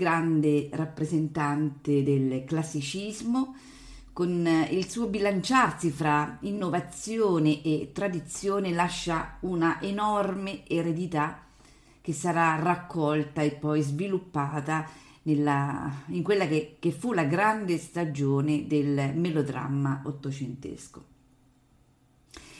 grande rappresentante del classicismo, con il suo bilanciarsi fra innovazione e tradizione lascia una enorme eredità che sarà raccolta e poi sviluppata nella, in quella che, che, fu la grande stagione del melodramma ottocentesco.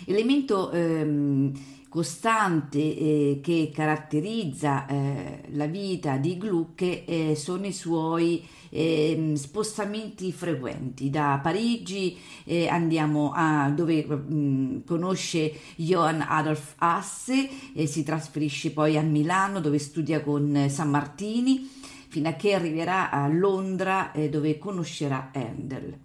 Elemento ehm, costante eh, che caratterizza eh, la vita di Gluck eh, sono i suoi ehm, spostamenti frequenti. Da Parigi eh, andiamo a dove mh, mm, conosce Johann Adolf Hasse e si trasferisce poi a Milano dove studia con San Martini fino a che arriverà a Londra eh, dove conoscerà Handel.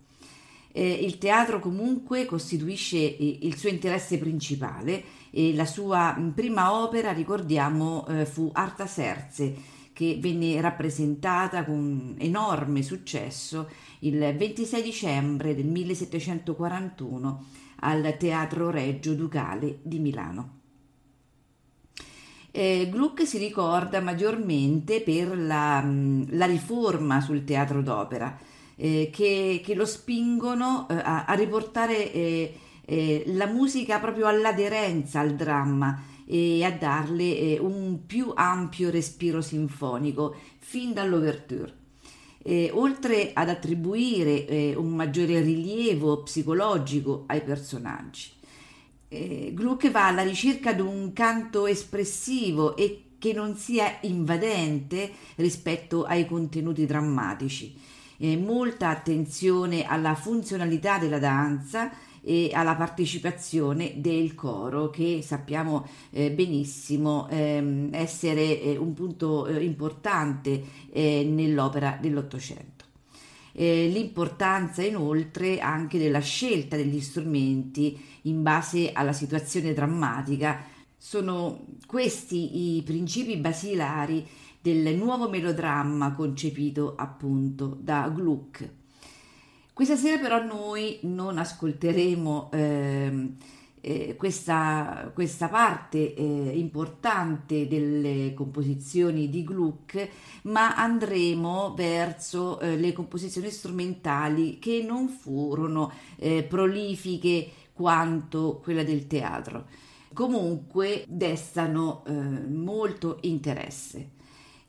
Eh, il teatro comunque costituisce il suo interesse principale e la sua mm, prima opera, ricordiamo, eh, fu Artaserse, che venne rappresentata con enorme successo il 26 dicembre del 1741 al Teatro Reggio Ducale di Milano. Eh, Gluck si ricorda maggiormente per la, mm, la riforma sul teatro d'opera, eh, che, che, lo spingono eh, a, a, riportare eh, la musica proprio all'aderenza al dramma e a darle eh, un più ampio respiro sinfonico fin dall'ouverture. Eh, oltre ad attribuire eh, un maggiore rilievo psicologico ai personaggi. Eh, Gluck va alla ricerca di un canto espressivo e che non sia invadente rispetto ai contenuti drammatici. Eh, molta attenzione alla funzionalità della danza e alla partecipazione del coro che sappiamo eh, benissimo ehm, essere eh, un punto eh, importante eh, nell'opera dell'Ottocento. Eh, l'importanza inoltre anche della scelta degli strumenti in base alla situazione drammatica sono questi i principi basilari del nuovo melodramma concepito appunto da Gluck questa sera però noi non ascolteremo eh, eh, questa, questa, parte eh, importante delle composizioni di Gluck, ma andremo verso eh, le composizioni strumentali che non furono eh, prolifiche quanto quella del teatro. Comunque destano eh, molto interesse.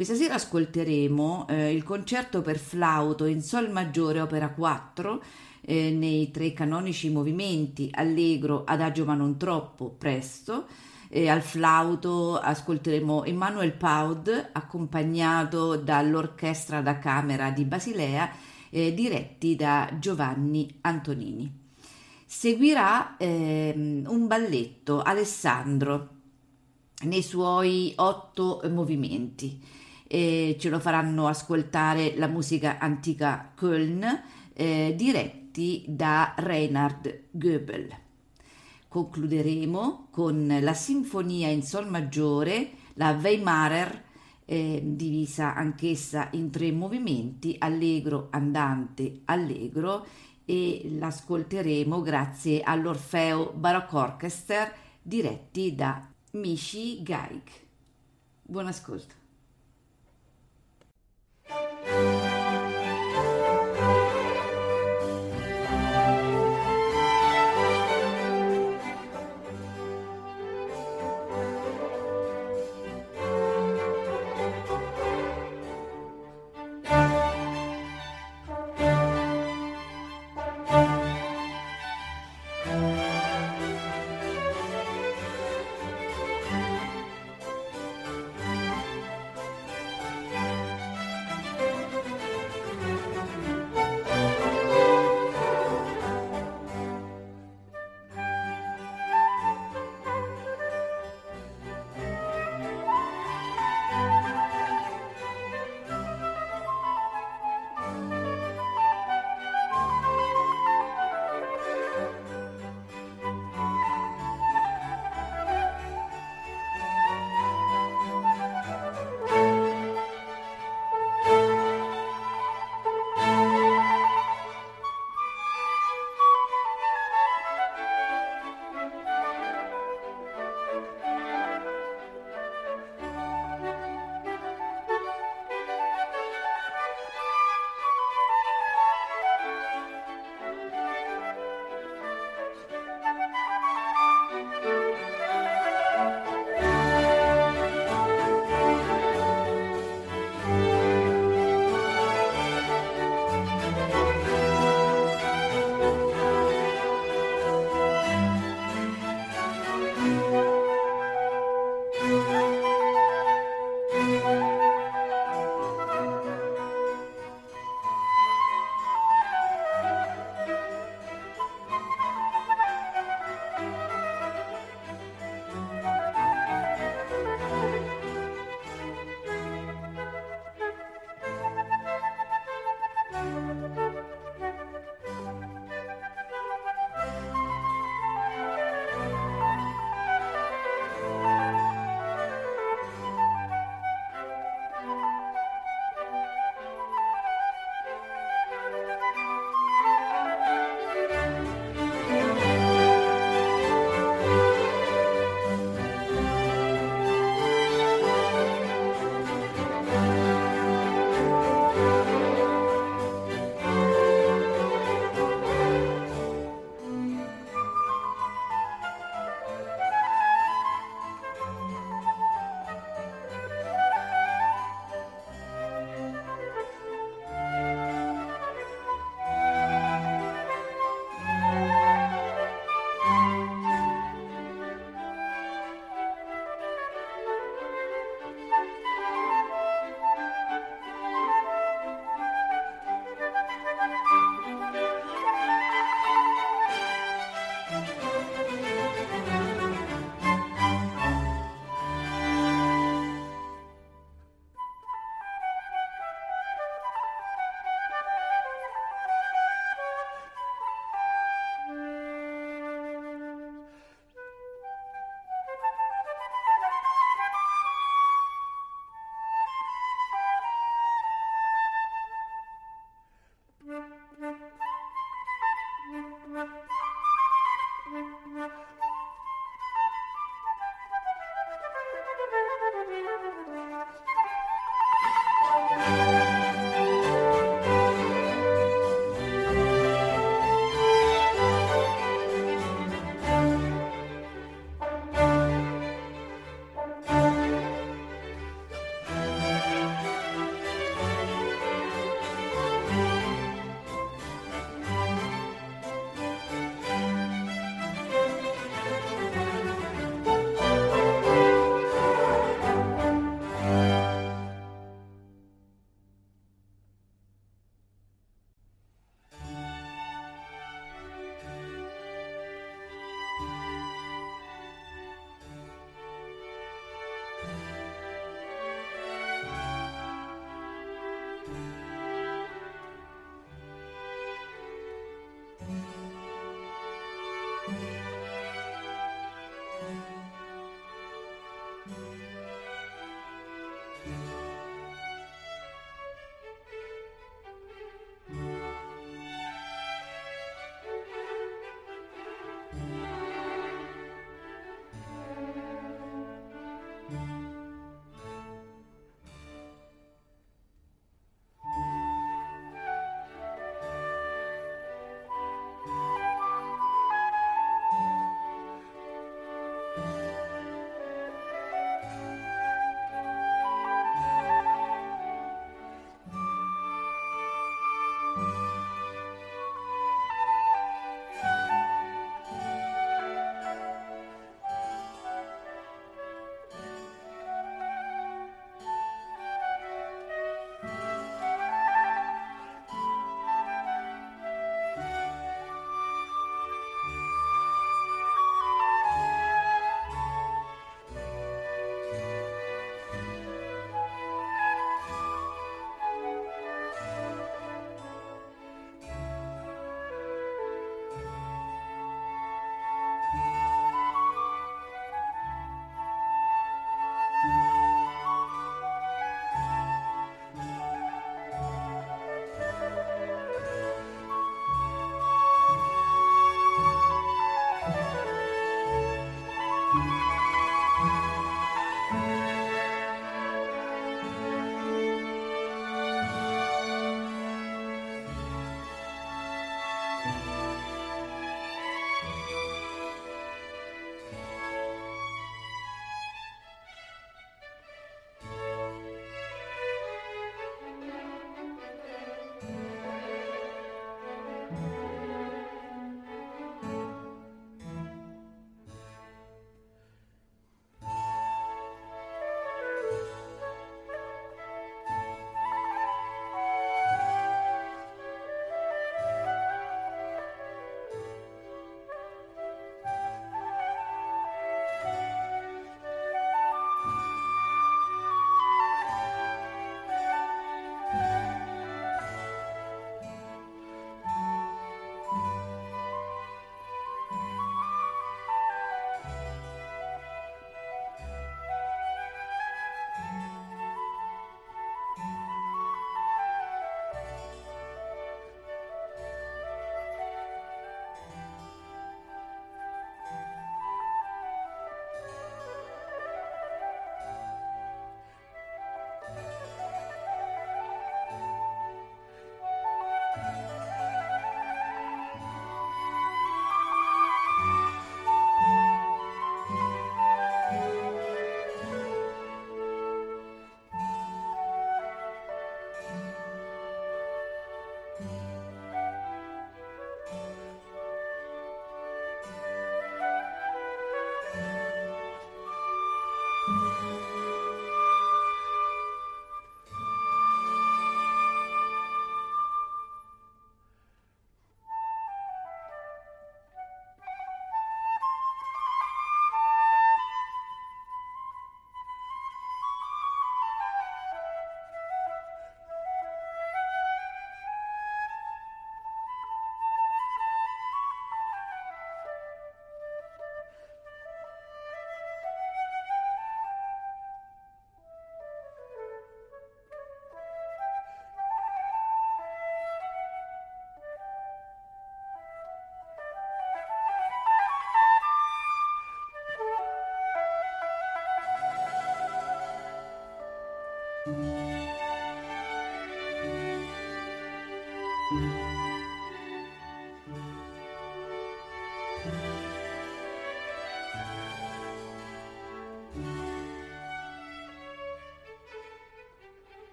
Questa sera ascolteremo eh, il concerto per flauto in Sol maggiore, opera 4, eh, nei tre canonici movimenti, allegro, adagio ma non troppo, presto. E al flauto ascolteremo Emmanuel Paud accompagnato dall'orchestra da camera di Basilea eh, diretti da Giovanni Antonini. Seguirà ehm, un balletto Alessandro nei suoi otto movimenti e ce lo faranno ascoltare la musica antica Köln eh, diretti da Reinhard Goebel. Concluderemo con la sinfonia in sol maggiore, la Weimarer, eh, divisa anch'essa in tre movimenti, allegro, andante, allegro, e l'ascolteremo grazie all'Orfeo Baroque Orchester diretti da Michi Gaig. Buon ascolto. Radio